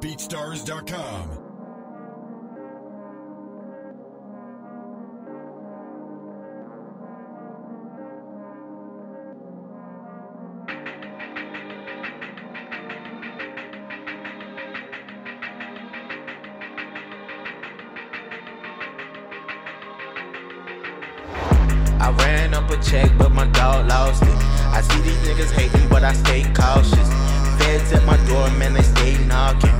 BeatStars.com. I ran up a check, but my dog lost it. I see these niggas hating, but I stay cautious. Feds at my door, man, they stay knocking.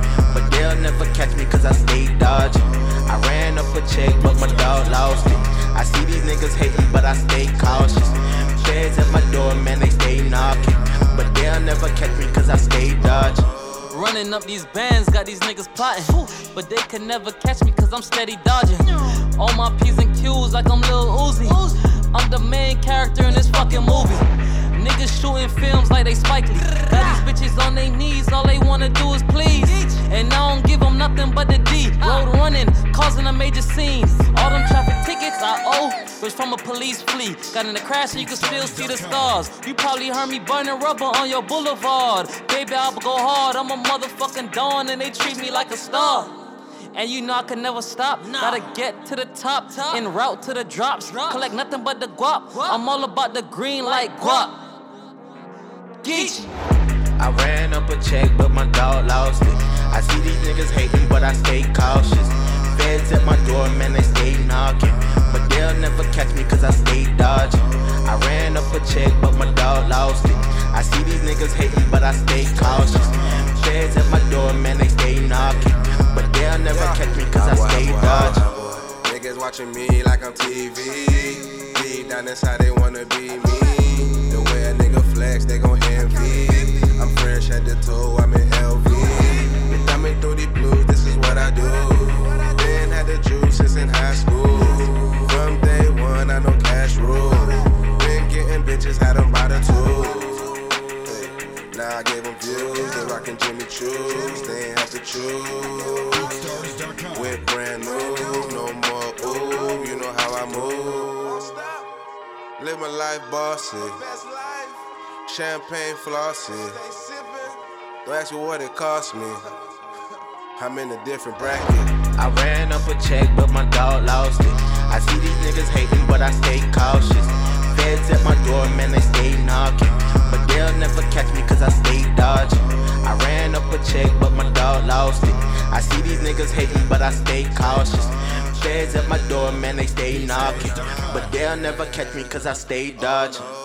Never catch me cause I stay dodging. I ran up a check, but my dog lost it. I see these niggas hating, but I stay cautious. Feds at my door, man, they stay knocking. But they'll never catch me cause I stay dodging. Running up these bands, got these niggas plotting. But they can never catch me cause I'm steady dodging. All my P's and Q's like I'm Lil Uzi. I'm the main character in this fucking movie. Niggas shooting films like they Spike Lee. Got these bitches on their knees, all they wanna do is please. And I don't major scene. All them traffic tickets I owe was from a police fleet. Got in a crash so you can still see the stars. You probably heard me burning rubber on your boulevard. Baby, I'll go hard. I'm a motherfucking dawn and they treat me like a star. And you know I can never stop. Gotta get to the top, en route to the drops. Collect nothing but the guap. I'm all about the green like guap. Geech. I ran up a check, but my dog lost it. I see these niggas hating, but I stay cautious. Feds at my door, man, they stay knocking. But they'll never catch me cause I stay dodging. I ran up a check, but my dog lost it. I see these niggas hating, but I stay cautious. Feds at my door, man, they stay knocking. But they'll never catch me cause I stay dodging. Niggas watching me like I'm TV. Deep down inside, they wanna be me. The way a nigga flex, they gon' envy. I'm fresh at the toe, I gave them views, they rockin' Jimmy Choos, they ain't have to choose. With brand new, no more ooh, you know how I move. Live my life bossy, champagne flossy. Don't ask me what it cost me. I'm in a different bracket. I ran up a check, but my dog I see these niggas hating, but I stay cautious. Feds at my door, man, they stay knocking. But they'll never catch me cause I stay dodging.